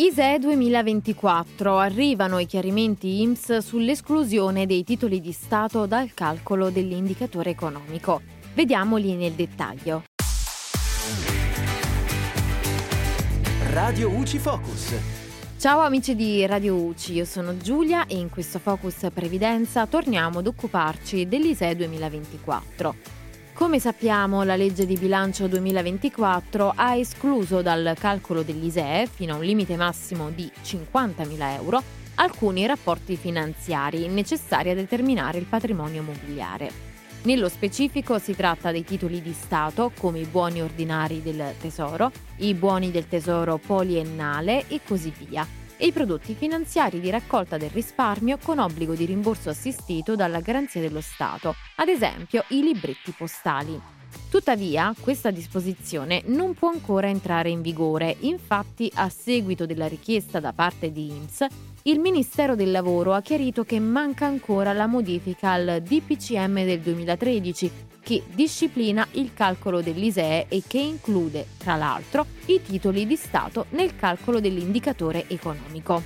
ISEE 2024 arrivano i chiarimenti IMSS sull'esclusione dei titoli di Stato dal calcolo dell'indicatore economico. Vediamoli nel dettaglio. Radio UCI Focus. Ciao amici di Radio UCI, io sono Giulia e in questo Focus Previdenza torniamo ad occuparci dell'ISEE 2024. Come sappiamo, la legge di bilancio 2024 ha escluso dal calcolo dell'ISEE, fino a un limite massimo di 50.000 euro, alcuni rapporti finanziari necessari a determinare il patrimonio mobiliare. Nello specifico si tratta dei titoli di Stato come i buoni ordinari del Tesoro, i buoni del Tesoro poliennale e così via, e i prodotti finanziari di raccolta del risparmio con obbligo di rimborso assistito dalla garanzia dello Stato, ad esempio i libretti postali. Tuttavia, questa disposizione non può ancora entrare in vigore, infatti a seguito della richiesta da parte di INPS, il Ministero del Lavoro ha chiarito che manca ancora la modifica al DPCM del 2013 che disciplina il calcolo dell'ISEE e che include, tra l'altro, i titoli di Stato nel calcolo dell'indicatore economico.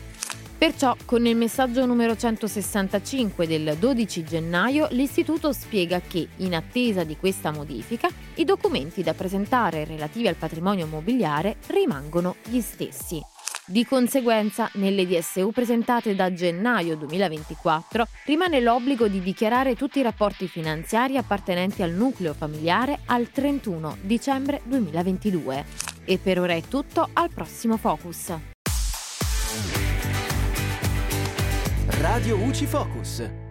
Perciò, con il messaggio numero 165 del 12 gennaio, l'Istituto spiega che, in attesa di questa modifica, i documenti da presentare relativi al patrimonio immobiliare rimangono gli stessi. Di conseguenza, nelle DSU presentate da gennaio 2024 rimane l'obbligo di dichiarare tutti i rapporti finanziari appartenenti al nucleo familiare al 31 dicembre 2022. E per ora è tutto, al prossimo Focus. Radio UCI Focus.